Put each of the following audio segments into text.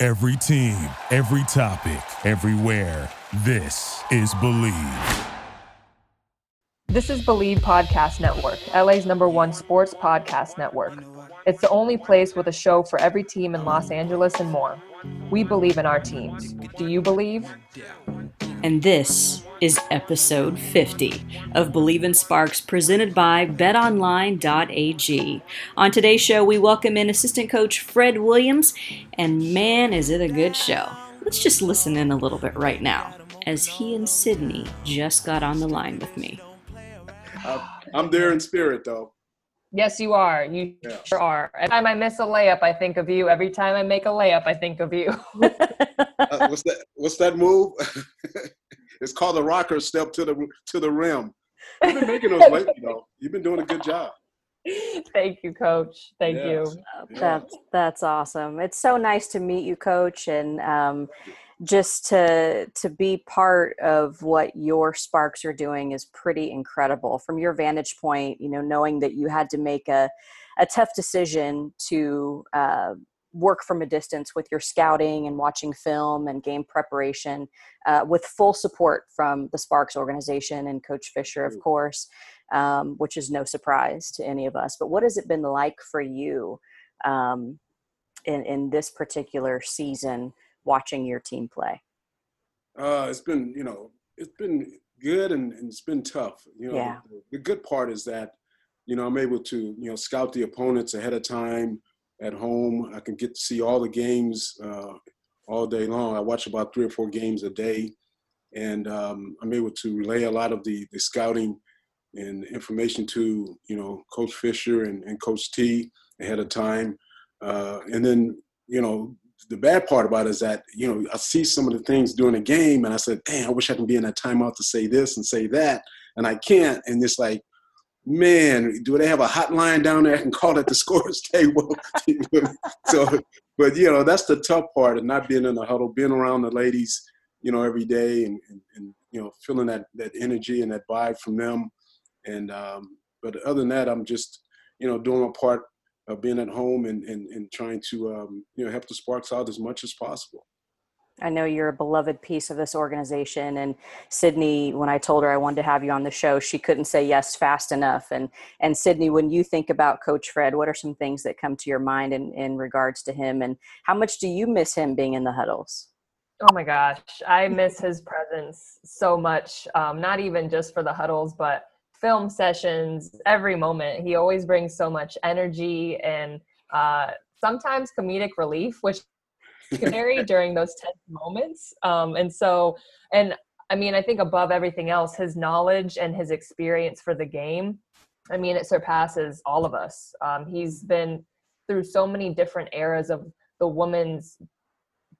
Every team, every topic, everywhere. This is Believe. This is Believe Podcast Network, LA's number one sports podcast network. It's the only place with a show for every team in Los Angeles and more. We believe in our teams. Do you believe? And this is episode 50 of Believe in Sparks presented by betonline.ag. On today's show, we welcome in assistant coach Fred Williams, and man, is it a good show. Let's just listen in a little bit right now as he and Sydney just got on the line with me. Uh, I'm there in spirit, though. Yes, you are. You yeah. sure are. Every time I miss a layup, I think of you. Every time I make a layup, I think of you. uh, what's that? What's that move? it's called the rocker step to the to the rim. You've been making those lately, though. You've been doing a good job. Thank you, Coach. Thank yes. you. That's that's awesome. It's so nice to meet you, Coach, and um, just to to be part of what your sparks are doing is pretty incredible. From your vantage point you know knowing that you had to make a a tough decision to uh, work from a distance with your scouting and watching film and game preparation uh, with full support from the sparks organization and coach fisher of course um, which is no surprise to any of us. But what has it been like for you um, in, in this particular season watching your team play? Uh, it's been, you know, it's been good and, and it's been tough. You know, yeah. the, the, good part is that, you know, I'm able to, you know, scout the opponents ahead of time at home. I can get to see all the games uh, all day long. I watch about three or four games a day, and um, I'm able to relay a lot of the, the scouting and information to, you know, Coach Fisher and, and Coach T ahead of time. Uh, and then, you know, the bad part about it is that you know I see some of the things during the game, and I said, "Damn, I wish I could be in that timeout to say this and say that," and I can't. And it's like, man, do they have a hotline down there I can call at the scores table? so, but you know, that's the tough part of not being in the huddle, being around the ladies, you know, every day, and, and, and you know, feeling that that energy and that vibe from them. And um, but other than that, I'm just you know doing my part of being at home and, and, and trying to um, you know help the Sparks out as much as possible. I know you're a beloved piece of this organization. And Sydney, when I told her I wanted to have you on the show, she couldn't say yes fast enough. And and Sydney, when you think about Coach Fred, what are some things that come to your mind in, in regards to him? And how much do you miss him being in the huddles? Oh my gosh, I miss his presence so much. Um, not even just for the huddles, but film sessions, every moment. He always brings so much energy and uh, sometimes comedic relief, which can vary during those tense moments. Um, and so, and I mean, I think above everything else, his knowledge and his experience for the game, I mean, it surpasses all of us. Um, he's been through so many different eras of the women's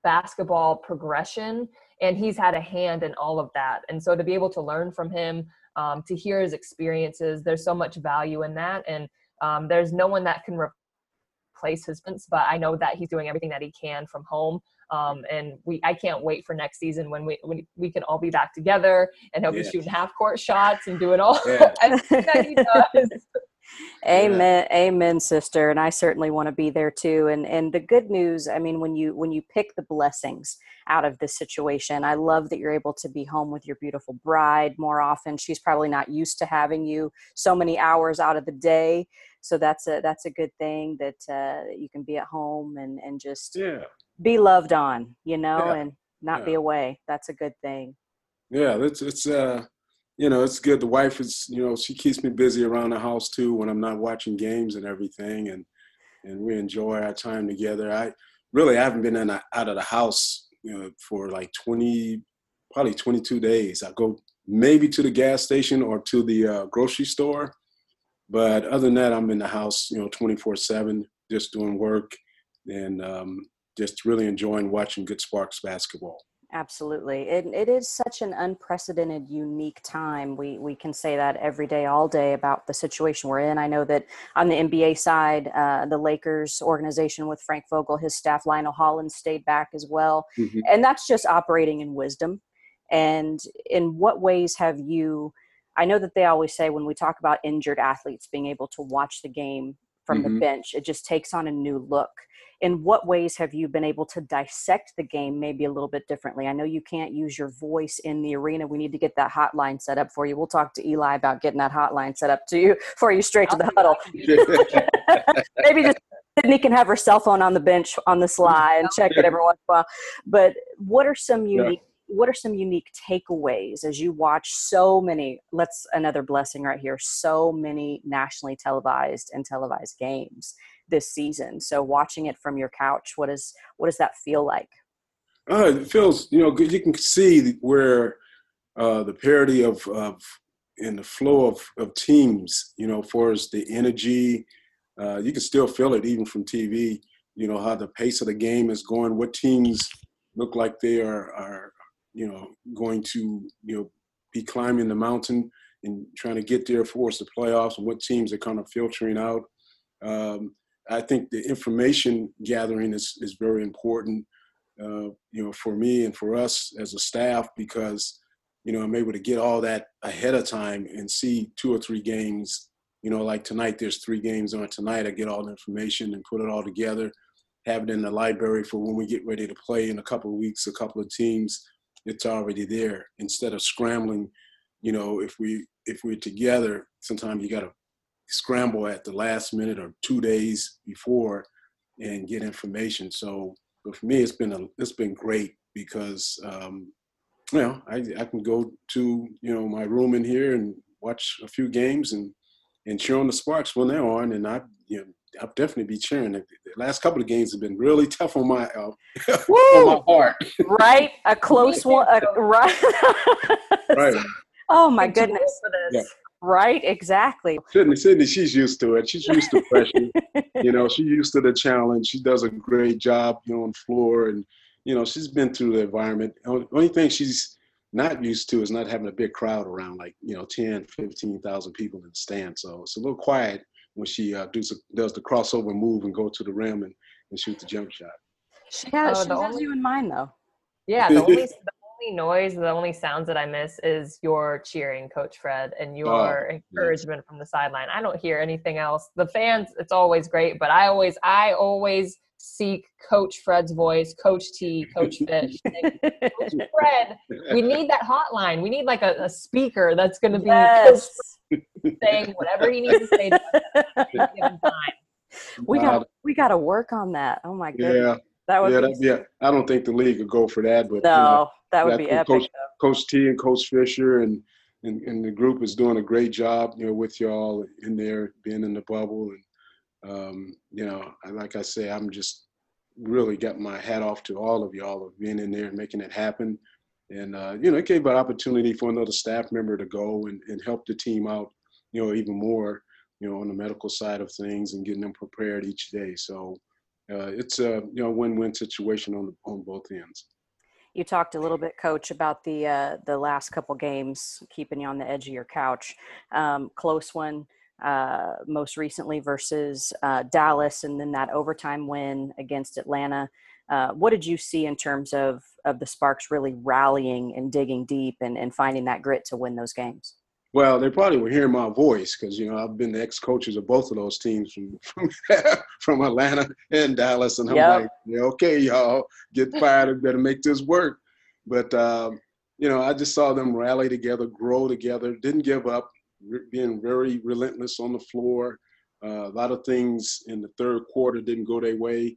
basketball progression and he's had a hand in all of that and so to be able to learn from him um, to hear his experiences. There's so much value in that, and um, there's no one that can replace his but I know that he's doing everything that he can from home. Um, and we, I can't wait for next season when we when we can all be back together and he'll be shooting half court shots and doing all yeah. that he does. Amen, yeah. amen, sister. And I certainly want to be there too. And and the good news, I mean, when you when you pick the blessings out of this situation, I love that you're able to be home with your beautiful bride more often. She's probably not used to having you so many hours out of the day, so that's a that's a good thing that uh, you can be at home and and just yeah. be loved on, you know, yeah. and not be away. That's a good thing. Yeah, it's it's uh you know, it's good. The wife is, you know, she keeps me busy around the house too when I'm not watching games and everything, and and we enjoy our time together. I really I haven't been in a, out of the house, you know, for like 20, probably 22 days. I go maybe to the gas station or to the uh, grocery store, but other than that, I'm in the house, you know, 24 seven, just doing work and um, just really enjoying watching good Sparks basketball. Absolutely. It, it is such an unprecedented, unique time. We, we can say that every day, all day about the situation we're in. I know that on the NBA side, uh, the Lakers organization with Frank Vogel, his staff, Lionel Hollins stayed back as well. Mm-hmm. And that's just operating in wisdom. And in what ways have you? I know that they always say when we talk about injured athletes being able to watch the game from mm-hmm. the bench, it just takes on a new look in what ways have you been able to dissect the game maybe a little bit differently i know you can't use your voice in the arena we need to get that hotline set up for you we'll talk to eli about getting that hotline set up to you for you straight to the huddle maybe just Sydney can have her cell phone on the bench on the sly and check it every once in a while. But what are some unique. What are some unique takeaways as you watch so many let's another blessing right here, so many nationally televised and televised games this season. So watching it from your couch, what is what does that feel like? Uh, it feels you know you can see where uh, the parity of of in the flow of, of teams, you know, for as the energy, uh, you can still feel it even from TV. You know how the pace of the game is going. What teams look like they are are you know going to you know be climbing the mountain and trying to get there for us the playoffs, and what teams are kind of filtering out. Um, I think the information gathering is, is very important, uh, you know, for me and for us as a staff because, you know, I'm able to get all that ahead of time and see two or three games. You know, like tonight, there's three games on tonight. I get all the information and put it all together, have it in the library for when we get ready to play in a couple of weeks, a couple of teams. It's already there instead of scrambling. You know, if we if we're together, sometimes you got to scramble at the last minute or two days before and get information. So, but for me, it's been a, it's been great because um, you know I, I can go to you know my room in here and watch a few games and and cheer on the Sparks when they're on, and I you know I'll definitely be cheering. The last couple of games have been really tough on my uh, on my heart. right, a close one. A, right. right. Oh my goodness. Yeah. Right, exactly. Sydney, Sydney, she's used to it. She's used to pressure. you know, she's used to the challenge. She does a great job, you know, on the floor, and you know, she's been through the environment. The only thing she's not used to is not having a big crowd around, like you know, 10, 15,000 people in the stand. So it's a little quiet when she uh, does, does the crossover move and go to the rim and, and shoot the jump shot. She has, oh, she has only, you in mind, though. Yeah, the only, the only noise, the only sounds that I miss is your cheering, Coach Fred, and your oh, encouragement yes. from the sideline. I don't hear anything else. The fans, it's always great, but I always, I always seek Coach Fred's voice, Coach T, Coach Fish. Coach Fred, we need that hotline. We need like a, a speaker that's going to be yes. saying whatever he needs to say to given time. We got we got to work on that. Oh my goodness. Yeah. That would yeah, be, yeah. I don't think the league would go for that, but no, you know, that would be epic. Coach, Coach, T and Coach Fisher and, and and the group is doing a great job, you know, with y'all in there, being in the bubble, and um, you know, like I say, I'm just really got my hat off to all of y'all of being in there and making it happen. And uh, you know, it gave an opportunity for another staff member to go and, and help the team out, you know, even more, you know, on the medical side of things and getting them prepared each day. So uh, it's a you know win-win situation on the, on both ends. You talked a little bit, Coach, about the uh, the last couple games keeping you on the edge of your couch. Um, close one, uh, most recently versus uh, Dallas, and then that overtime win against Atlanta. Uh, what did you see in terms of of the Sparks really rallying and digging deep and, and finding that grit to win those games? Well, they probably were hearing my voice because you know I've been the ex-coaches of both of those teams from from, from Atlanta and Dallas, and I'm yep. like, yeah, okay, y'all, get fired, better make this work. But um, you know, I just saw them rally together, grow together, didn't give up, being very relentless on the floor. Uh, a lot of things in the third quarter didn't go their way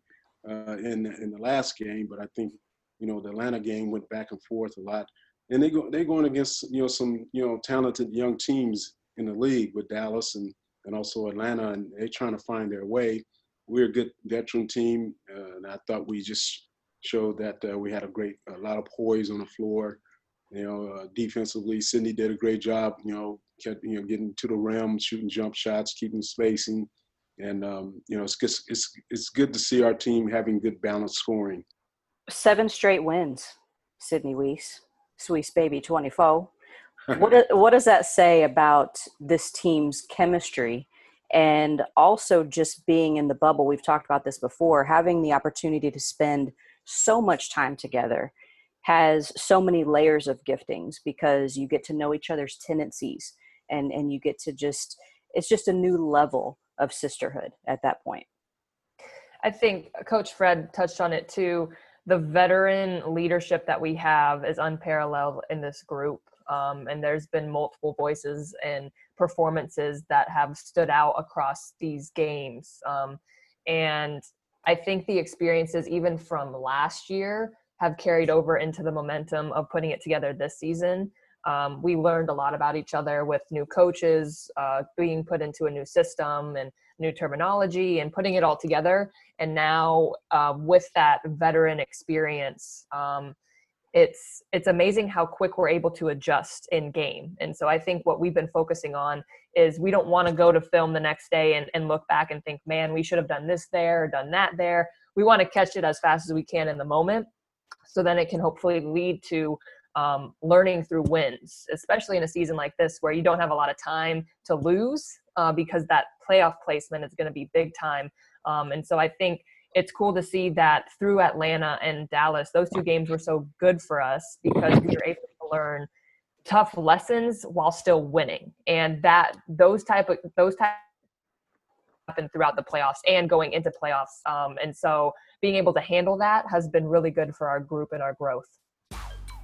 uh, in in the last game, but I think you know the Atlanta game went back and forth a lot and they go they're going against you know some you know talented young teams in the league with Dallas and and also Atlanta, and they're trying to find their way. We're a good veteran team, uh, and I thought we just showed that uh, we had a great a lot of poise on the floor. You know, uh, defensively, Sydney did a great job. You know, you know getting to the rim, shooting jump shots, keeping spacing, and um, you know it's just, it's it's good to see our team having good balanced scoring. Seven straight wins, Sydney Wiese, Swiss baby twenty four. what what does that say about this team's chemistry? And also, just being in the bubble, we've talked about this before, having the opportunity to spend so much time together has so many layers of giftings because you get to know each other's tendencies and and you get to just it's just a new level of sisterhood at that point i think coach fred touched on it too the veteran leadership that we have is unparalleled in this group um, and there's been multiple voices and performances that have stood out across these games um, and i think the experiences even from last year have carried over into the momentum of putting it together this season. Um, we learned a lot about each other with new coaches, uh, being put into a new system and new terminology and putting it all together. And now, uh, with that veteran experience, um, it's it's amazing how quick we're able to adjust in game. And so I think what we've been focusing on is we don't want to go to film the next day and, and look back and think, man, we should have done this there, or done that there. We want to catch it as fast as we can in the moment so then it can hopefully lead to um, learning through wins, especially in a season like this where you don't have a lot of time to lose uh, because that playoff placement is going to be big time. Um, and so I think it's cool to see that through Atlanta and Dallas, those two games were so good for us because we were able to learn tough lessons while still winning, and that those type of those type happen throughout the playoffs and going into playoffs. Um, and so being able to handle that has been really good for our group and our growth.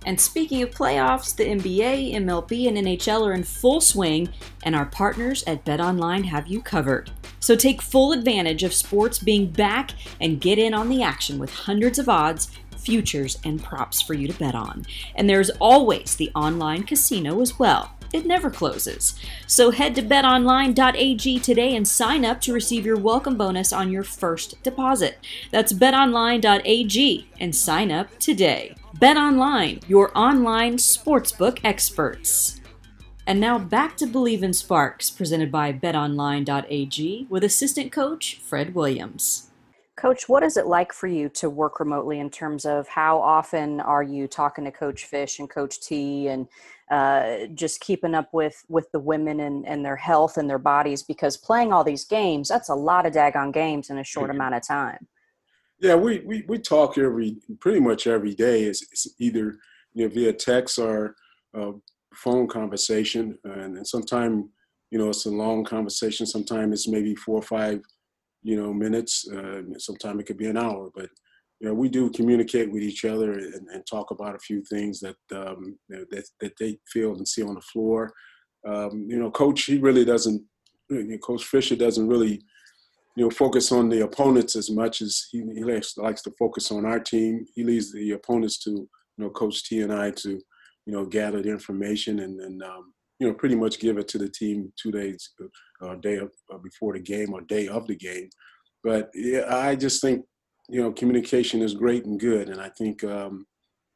And speaking of playoffs, the NBA, MLB, and NHL are in full swing, and our partners at BetOnline have you covered. So take full advantage of sports being back and get in on the action with hundreds of odds, futures, and props for you to bet on. And there's always the online casino as well it never closes. So head to betonline.ag today and sign up to receive your welcome bonus on your first deposit. That's betonline.ag and sign up today. BetOnline, your online sportsbook experts. And now back to Believe in Sparks, presented by betonline.ag with assistant coach Fred Williams. Coach, what is it like for you to work remotely in terms of how often are you talking to Coach Fish and Coach T and uh, just keeping up with with the women and, and their health and their bodies? Because playing all these games, that's a lot of daggone games in a short mm-hmm. amount of time. Yeah, we, we, we talk every pretty much every day. It's, it's either you know via text or uh, phone conversation, and, and sometimes you know it's a long conversation. Sometimes it's maybe four or five you know, minutes. Uh, sometimes it could be an hour, but you know, we do communicate with each other and, and talk about a few things that, um, that that they feel and see on the floor. Um, you know, coach, he really doesn't. You know, coach Fisher doesn't really, you know, focus on the opponents as much as he, he likes, likes to focus on our team. He leaves the opponents to, you know, Coach T and I to, you know, gather the information and, and um, you know, pretty much give it to the team two days, uh, day of, uh, before the game or day of the game. But yeah, I just think, you know, communication is great and good. And I think, um,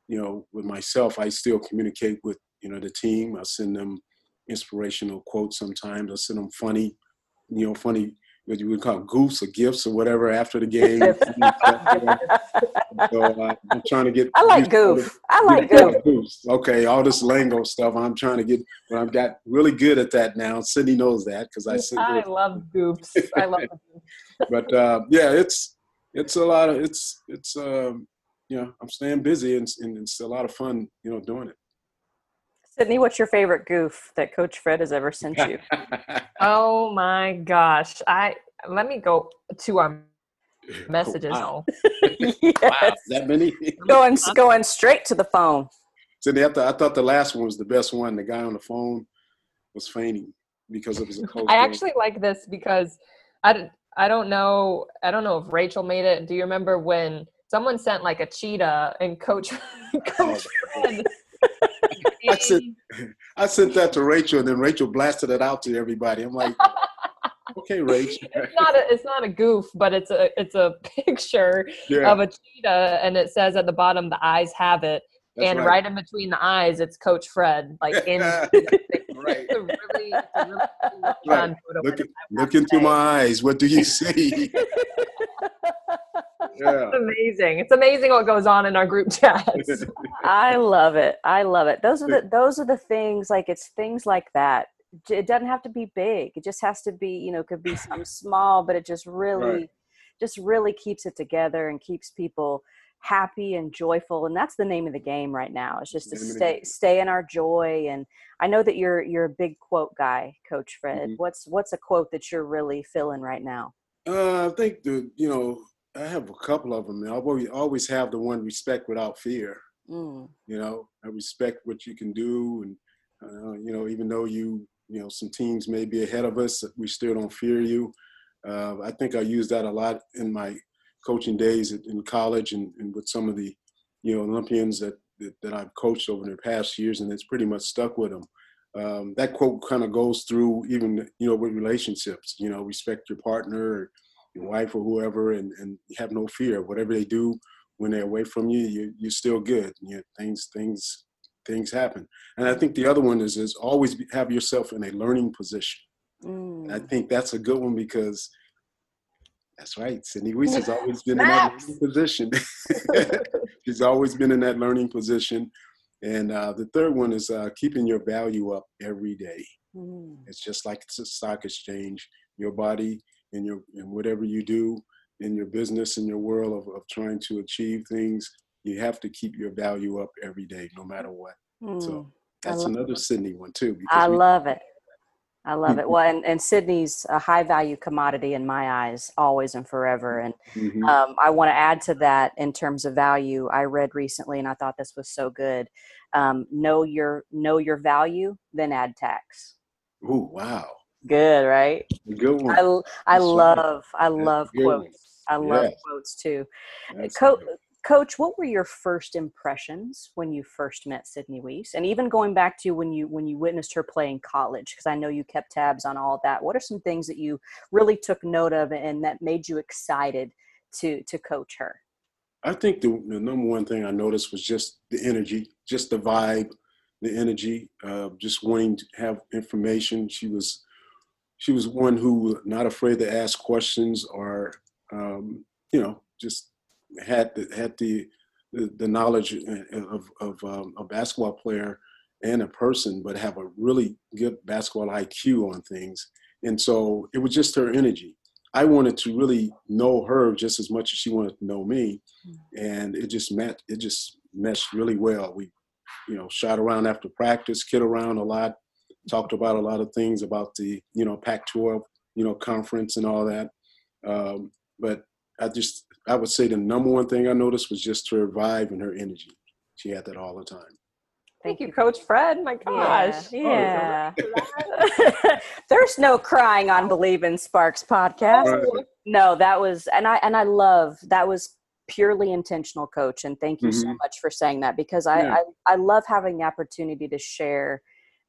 you know, with myself, I still communicate with, you know, the team. I send them inspirational quotes sometimes. I send them funny, you know, funny what you would call goofs or gifts or whatever after the game. so uh, I'm trying to get. I like goof. I like goof. Goofs. Okay, all this lingo stuff. I'm trying to get. But I've got really good at that now. Cindy knows that because I. I love goofs. I love. but uh, yeah, it's it's a lot of it's it's um, you know I'm staying busy and, and it's a lot of fun you know doing it. Sydney, what's your favorite goof that Coach Fred has ever sent you? oh my gosh. I let me go to our messages. Wow. yes. wow. That many? going going straight to the phone. Sydney, I, th- I thought the last one was the best one. The guy on the phone was fainting because of his coach. I actually like this because I, I don't know I don't know if Rachel made it. Do you remember when someone sent like a cheetah and coach coach oh, Fred I sent I sent that to Rachel, and then Rachel blasted it out to everybody. I'm like, okay, Rachel. it's not a it's not a goof, but it's a it's a picture yeah. of a cheetah, and it says at the bottom, "The eyes have it." That's and right. right. in between the eyes, it's Coach Fred, like in right. It's a really, it's a really Right. Look, at, look into say. my eyes. What do you see? yeah. It's amazing. It's amazing what goes on in our group chats. I love it. I love it. Those are the those are the things like it's things like that. It doesn't have to be big. It just has to be, you know, could be something small, but it just really just really keeps it together and keeps people happy and joyful and that's the name of the game right now. It's just to Name of the stay stay in our joy and I know that you're you're a big quote guy, coach Fred. Mhm. What's what's a quote that you're really feeling right now? Uh, I think the you know I have a couple of them. I always always have the one respect without fear. Mm. You know, I respect what you can do, and uh, you know, even though you you know some teams may be ahead of us, we still don't fear you. Uh, I think I used that a lot in my coaching days in college and, and with some of the you know Olympians that, that that I've coached over the past years, and it's pretty much stuck with them. Um, that quote kind of goes through even you know with relationships. You know, respect your partner, your wife, or whoever, and and have no fear. Whatever they do, when they're away from you, you you're still good. You know, things things things happen. And I think the other one is is always have yourself in a learning position. And I Mm. think that's a good one because that's right. Sydney Wiese has always been in that learning position. She's always been in that learning position. And uh, the third one is uh, keeping your value up every day. Mm. It's just like it's a stock exchange. Your body and your and whatever you do in your business in your world of, of trying to achieve things, you have to keep your value up every day, no matter what. Mm. So that's another Sydney one too. I we- love it. I love it. Well, and, and Sydney's a high value commodity in my eyes, always and forever. And Mhm. um, I want to add to that in terms of value. I read recently, and I thought this was so good. Um, know your know your value, then add tax. Ooh, wow. Good, right? Good one. I, I That's right. love I love quotes. I love Yes. quotes too. Co- Coach, what were your first impressions when you first met Sydney Wiese, and even going back to when you when you witnessed her play in college? Because I know you kept tabs on all that. What are some things that you really took note of and that made you excited to to coach her? I think the, the number one thing I noticed was just the energy, just the vibe, the energy, uh, just wanting to have information. She was, she was one who not afraid to ask questions or, um, you know, just had the, had the, the, the knowledge of, of um, a basketball player and a person, but have a really good basketball IQ on things. And so it was just her energy. I wanted to really know her just as much as she wanted to know me, and it just met. It just meshed really well. We, you know, shot around after practice, kid around a lot, talked about a lot of things about the you know Pac-12 you know conference and all that. Um, but I just I would say the number one thing I noticed was just her vibe and her energy. She had that all the time. Thank you, Coach Fred. My gosh. Yeah. There's no crying on Believe in Sparks podcast. Right. No, that was and I and I love that was purely intentional, coach. And thank you so Mhm. much for saying that because I, Yeah. I I love having the opportunity to share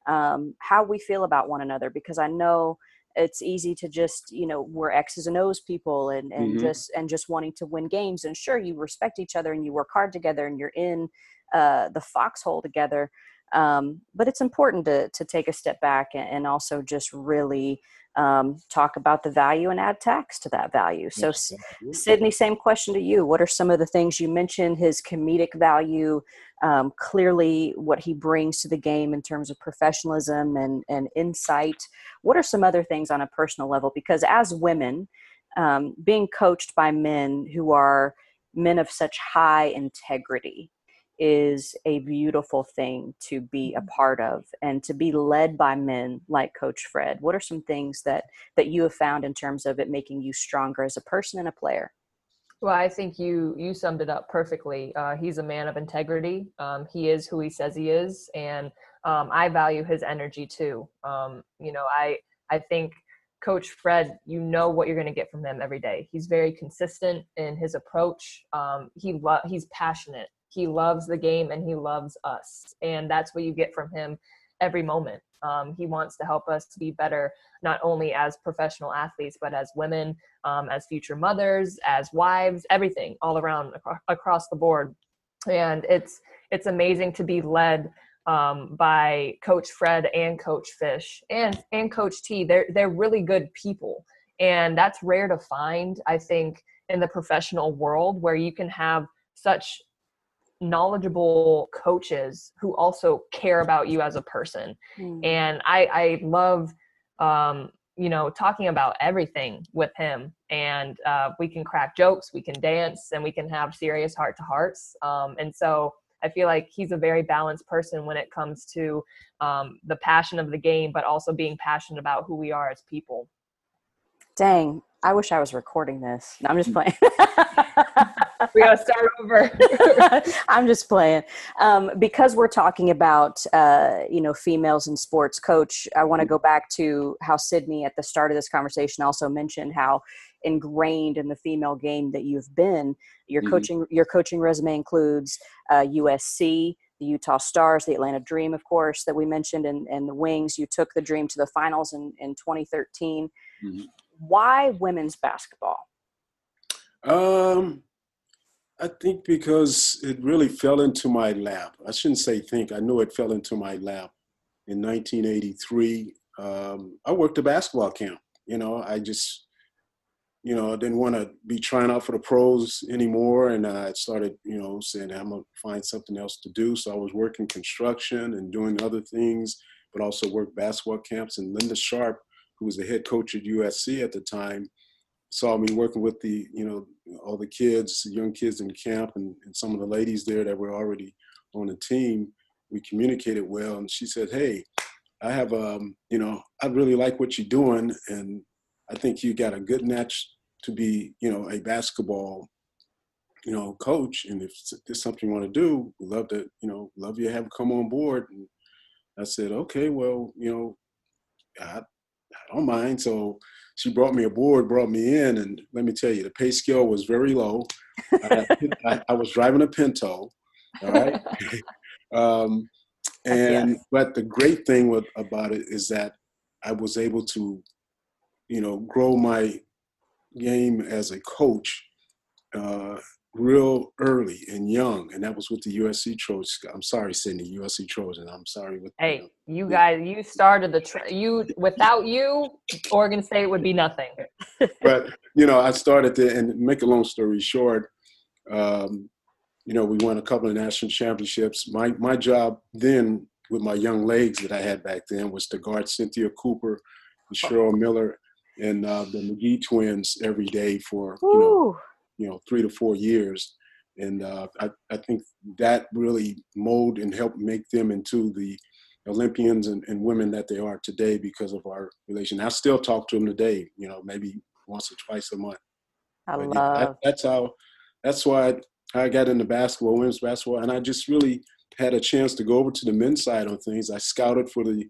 um, how we feel about one another because I know it's easy to just you know we're X's and O's people and and Mhm. just and just wanting to win games and sure you respect each other and you work hard together and you're in uh, the foxhole together. Um, but it's important to to take a step back and, also just really um, talk about the value and add tax to that value. So, Yes, Sydney, same question to you. What are some of the things you mentioned? His comedic value, um, clearly what he brings to the game in terms of professionalism and and insight. What are some other things on a personal level? Because as women, um, being coached by men who are men of such high integrity is a beautiful thing to be a part of and to be led by men like coach fred what are some things that that you have found in terms of it making you stronger as a person and a player Well, I think you you summed it up perfectly. Uh, he's a man of integrity. Um, he is who he says he is, and um, I value his energy too. Um, you know, I I think Coach Fred, you know what you're going to get from him every day. He's very consistent in his approach. Um, he lo- he's passionate. He loves the game and he loves us, and that's what you get from him every moment. Um, he wants to help us to be better, not only as professional athletes, but as women, um, as future mothers, as wives, everything all around across the board. And it's it's amazing to be led um, by Coach Fred and Coach Fish and and Coach T. They're they're really good people, and that's rare to find. I think in the professional world where you can have such knowledgeable coaches who also care about you as a person. Mm. And I I love um, you know talking about everything with him and uh, we can crack jokes we can dance and we can have serious heart to hearts um, and so I feel like he's a very balanced person when it comes to um, the passion of the game, but also being passionate about who we are as people. Dang, I wish I was recording this. No, I'm just playing. we gotta start over. I'm just playing. Um, because we're talking about uh, you know females in sports, coach. I want to go back to how Sydney at the start of this conversation also mentioned how ingrained in the female game that you've been. Your mm-hmm. coaching your coaching resume includes uh, USC, the Utah Starzz, the Atlanta Dream, of course, that we mentioned, and, and the Wings. You took the Dream to the finals in, in 2013. Mm-hmm. Why women's basketball? Um, I think because it really fell into my lap. I shouldn't say think. I know it fell into my lap in 1983. Um, I worked a basketball camp. You know, I just you know, didn't want to be trying out for the pros anymore. And I started, you know, saying I'm going to find something else to do. So I was working construction and doing other things, but also worked basketball camps. And Linda Sharp, who was the head coach at USC at the time, saw me working with the, you know, all the kids, young kids in camp and, and some of the ladies there that were already on the team. We communicated well. And she said, Hey, I have, um, you know, I really like what you're doing. And I think you got a good match to be, you know, a basketball, you know, coach. And if there's something you want to do, we'd love to, you know, love you have come on board. And I said, okay, well, you know, I, I don't mind. So she brought me aboard, brought me in, and let me tell you, the pay scale was very low. I, I, I was driving a Pinto, all right. um, and yes. but the great thing with, about it is that I was able to you know, grow my game as a coach uh, real early and young, and that was with the USC Trojans. I'm sorry, Sydney, USC Trojans. I'm sorry with. Hey, you, you guys, you started the tra- you. Without you, Oregon State would be nothing. but you know, I started to, and make a long story short, um, you know, we won a couple of national championships. My my job then, with my young legs that I had back then, was to guard Cynthia Cooper and Cheryl Miller and uh, the McGee twins every day for you know, you know three to four years, and uh, I, I think that really molded and helped make them into the Olympians and, and, women that they are today because of our relation. I still talk to them today, you know, maybe once or twice a month. I but, love that, that's how that's why I, I got into basketball, women's basketball, and I just really had a chance to go over to the men's side on things. I scouted for the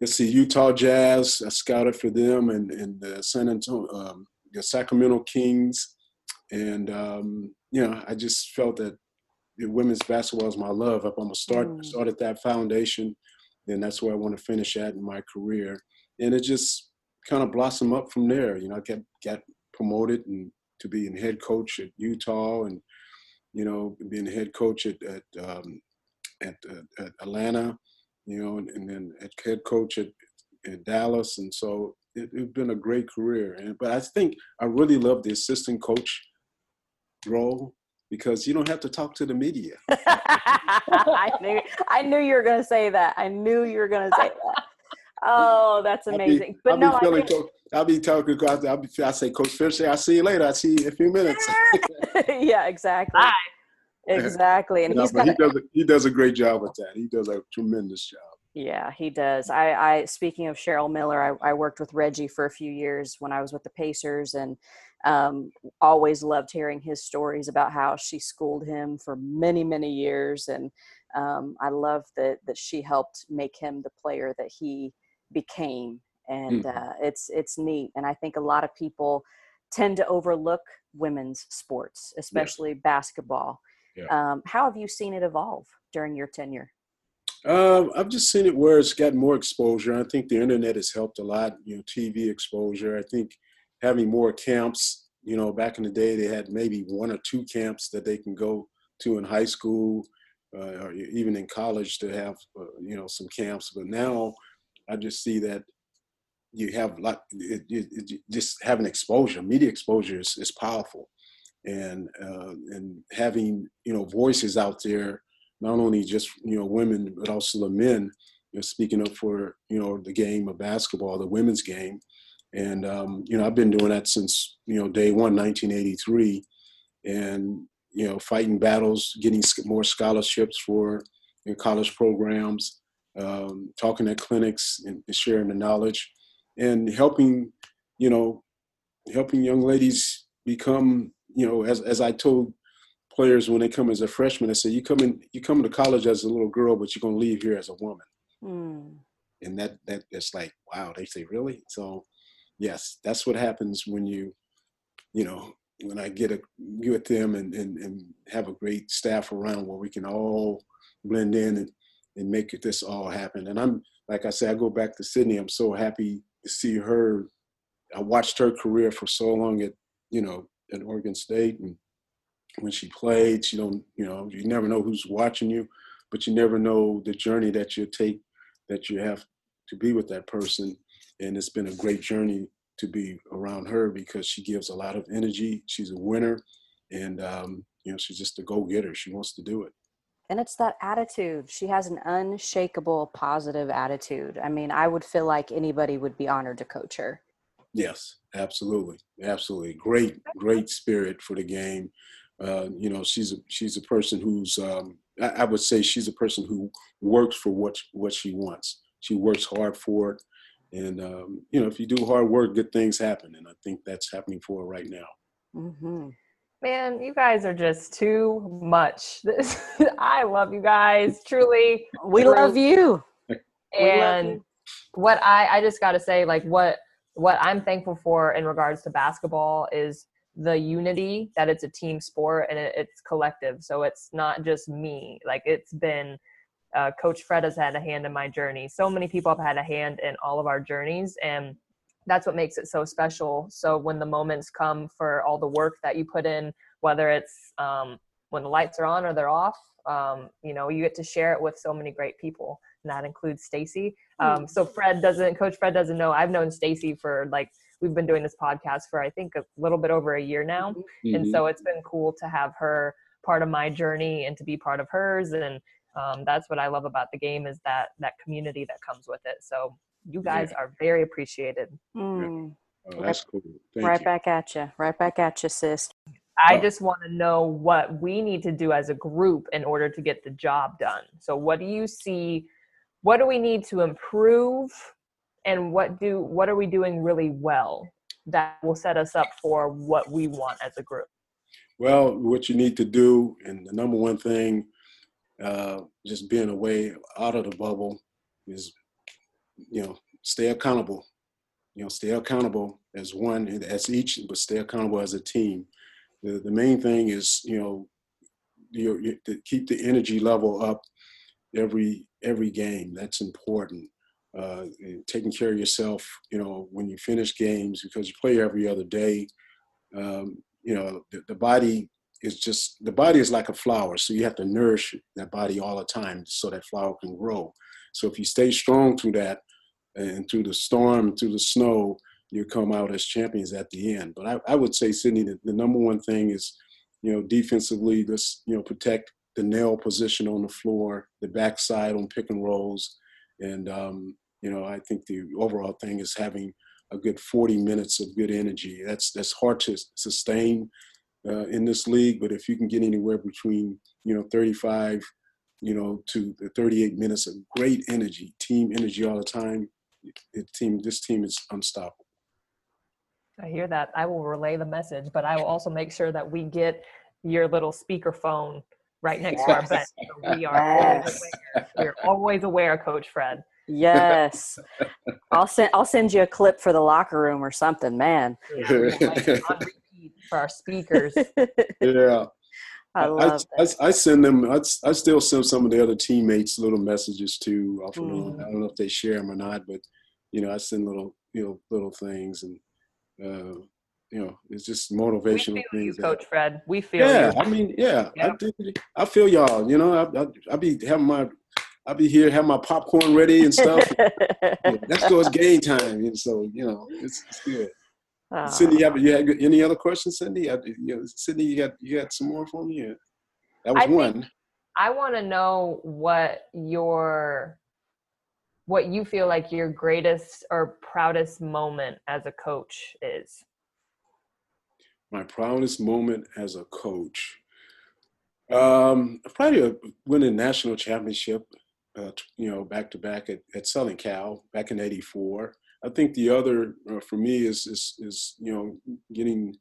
let's see, Utah Jazz. I scouted for them, and and the San Antonio, um, the Sacramento Kings, and um, you know, I just felt that women's basketball is my love. I'm gonna start mm. start at that foundation, and that's where I want to finish at in my career. And it just kind of blossomed up from there. You know, I got got promoted and to being head coach at Utah, and you know, being head coach at at, um, at, uh, at Atlanta you know, and, and then head coach at, at Dallas. And so it, has been a great career. And but I think I really love the assistant coach role because you don't have to talk to the media. I knew I knew you were going to say that. I knew you were going to say that. Oh, that's amazing. I'll be, but I'll no, be I think... I'll be talking. I'll be. I say, Coach Fisher, I'll see you later. I'll see you in a few minutes. yeah, exactly. Bye. Exactly, and he's he does a, he does a great job with that. He does a tremendous job. Yeah, he does. I, I speaking of Cheryl Miller, I, I worked with Reggie for a few years when I was with the Pacers, and um, always loved hearing his stories about how she schooled him for many many years, and um, I love that that she helped make him the player that he became, and mm. uh, it's it's neat. And I think a lot of people tend to overlook women's sports, especially basketball. Yeah. Um, how have you seen it evolve during your tenure? Um, I've just seen it where it's gotten more exposure. I think the internet has helped a lot. You know, TV exposure. I think having more camps. You know, back in the day, they had maybe one or two camps that they can go to in high school. uh, or even in college to have uh, you know some camps. But now I just see that you have like it, it, it, just having exposure, media exposure is, is powerful, and uh, and having you know voices out there, not only just you know women but also the men, you know, speaking up for you know the game of basketball, the women's game, and um, you know I've been doing that since you know day one, 1983, and you know fighting battles, getting more scholarships for you know, college programs, um, talking at clinics and sharing the knowledge and helping, you know, helping young ladies become, you know, as as I told players when they come as a freshman, I said, you come in, you come to college as a little girl, but you're gonna leave here as a woman. Mm. And that that that's like, wow, they say, really? So yes, that's what happens when you, you know, when I get a get them and, and, and have a great staff around where we can all blend in and, and make this all happen. And I'm like I said, I go back to Sydney. I'm so happy to see her. I watched her career for so long at you know at Oregon State, and when she played, she don't you know you never know who's watching you, but you never know the journey that you take that you have to be with that person, and it's been a great journey to be around her because she gives a lot of energy. She's a winner, and um, you know she's just a go getter. She wants to do it. And it's that attitude. She has an unshakable positive attitude. I mean i would feel like anybody would be honored to coach her. Yes absolutely. Absolutely. Great great spirit for the game. Uh, you know she's a she's a person who's um, I, I, would say she's a person who works for what what she wants. She works hard for it and um, you know if you do hard work good things happen and i think that's happening for right now mm-hmm. Man, you guys are just too much. This, I love you guys, truly. We love you. And love you. what I I just got to say like what what I'm thankful for in regards to basketball is the unity that it's a team sport and it, it's collective. So it's not just me. Like it's been uh, Coach Fred has had a hand in my journey. So many people have had a hand in all of our journeys, and that's what makes it so special. So when the moments come for all the work that you put in, whether it's um, when the lights are on or they're off, um, you know, you get to share it with so many great people, and that includes Stacy. Um, so Fred doesn't, Coach Fred doesn't know. I've known Stacy for like we've been doing this podcast for I think a little bit over a year now, mm-hmm. and so it's been cool to have her part of my journey and to be part of hers and um, that's what I love about the game is that that community that comes with it. So you guys yeah. are very appreciated. Mm. Oh, that's cool. Thank right you. back at you. Right back at you, sis. I oh. just want to know what we need to do as a group in order to get the job done. So, what do you see? What do we need to improve, and what do what are we doing really well that will set us up for what we want as a group? Well, what you need to do, and the number one thing, uh, just being away out of the bubble, is you know, stay accountable. You know, stay accountable as one, as each, but stay accountable as a team. The, the main thing is, you know, you, you, to keep the energy level up every every game. That's important. Uh, taking care of yourself, you know, when you finish games because you play every other day. Um, you know, the, the body is just the body is like a flower, so you have to nourish that body all the time so that flower can grow. So if you stay strong through that, and through the storm, through the snow, you come out as champions at the end. But I, I would say, Sydney, the, the number one thing is, you know, defensively, just you know, protect the nail position on the floor, the backside on pick and rolls, and um, you know, I think the overall thing is having a good 40 minutes of good energy. That's that's hard to sustain uh, in this league, but if you can get anywhere between you know 35, you know, to the 38 minutes of great energy, team energy all the time, the team this team is unstoppable. I hear that. I will relay the message, but I will also make sure that we get your little speaker phone right next yes. to our bed. So we are yes. always aware. We're always aware, Coach Fred. Yes. I'll send I'll send you a clip for the locker room or something, man. Yeah, for our speakers. Yeah. I love I, I, I, send them. I, I still send some of the other teammates little messages too. Off mm. I don't know if they share them or not, but you know, I send little you know little things, and uh, you know, it's just motivational we feel things. You, that- Coach Fred. We feel yeah, you. I mean, yeah, Yeah. I, did- I feel y'all. You know, I, I, I be having my, I be here, have my popcorn ready and stuff. Yeah, Let's go. It's game time, and so you know, it's, it's good. Aw. Cindy, you have you had any other questions, Cindy? I, you know, Cindy, you got you got some more for me? Yeah. That was I one. I want to know what your what you feel like your greatest or proudest moment as a coach is. My proudest moment as a coach. Um, probably a winning national championship. Uh, you know, back to back at, at Southern Cal back in '84. I think the other uh, for me is is is you know getting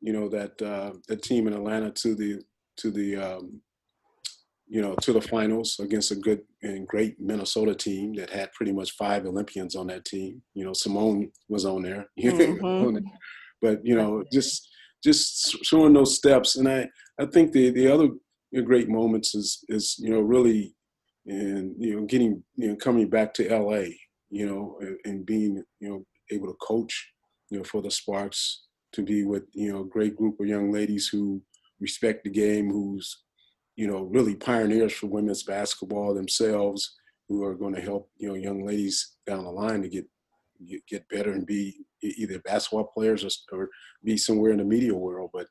you know that uh, that team in Atlanta to the to the um, you know to the finals against a good and great Minnesota team that had pretty much five Olympians on that team. You know, Simone was on there. Mhm. There. but you know, just just showing those steps, and I I think the the other great moments is is you know really and you know getting you know coming back to LA you know and, being you know able to coach you know for the Sparks to be with you know a great group of young ladies who respect the game who's you know really pioneers for women's basketball themselves who are going to help you know young ladies down the line to get get, better and be either basketball players or, or be somewhere in the media world. But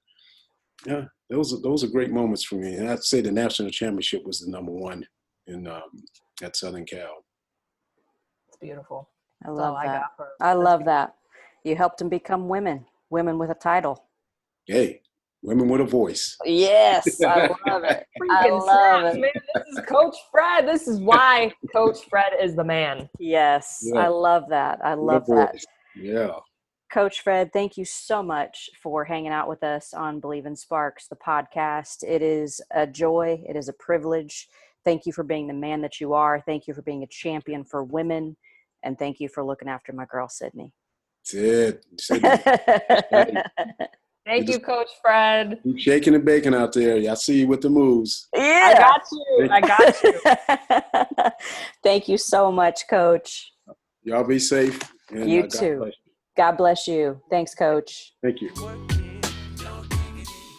yeah those are those are great moments for me. And I'd say the national championship was the number one in um, at Southern Cal beautiful. I That's love all I that. got for I love you. that. You helped them become women, women with a title. hey women with a voice Yes, I love it. I love snaps, it. man. This is Coach Fred. This is why Coach Fred is the man. Yes, Yeah. I love that. I love that. voice. yeah Coach Fred, thank you so much for hanging out with us on Believe in Sparks, the podcast. It is a joy, it is a privilege. Thank you for being the man that you are. Thank you for being a champion for women. And thank you for looking after my girl, Sydney. that's it Said- Thank You you, Coach Fred. keep shaking and baking out there I see you with the moves yeah. I got you. I got you. Thank you so much, Coach. y'all be safe and You uh, God too. bless you. God bless you. Thanks, Coach. thank you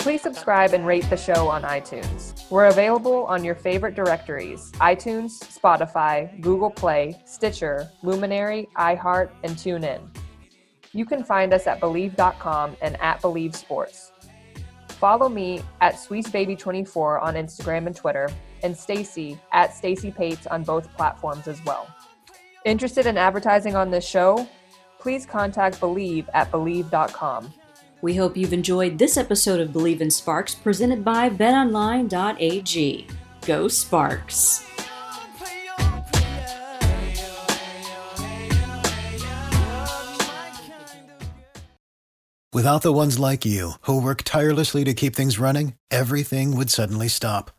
Please subscribe and rate the show on iTunes. We're available on your favorite directories iTunes, Spotify, Google Play, Stitcher, Luminary, iHeart, and TuneIn. You can find us at Believe.com and at Believe Sports. Follow me at SweetsBaby24 on Instagram and Twitter, and Stacy at Stacy Pates on both platforms as well. Interested in advertising on this show? Please contact Believe at Believe.com. We hope you've enjoyed this episode of Believe in Sparks presented by betonline.ag. Go Sparks! Without the ones like you, who work tirelessly to keep things running, everything would suddenly stop.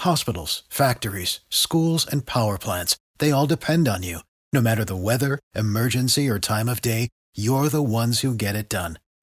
Hospitals, factories, schools, and power plants, they all depend on you. No matter the weather, emergency, or time of day, you're the ones who get it done.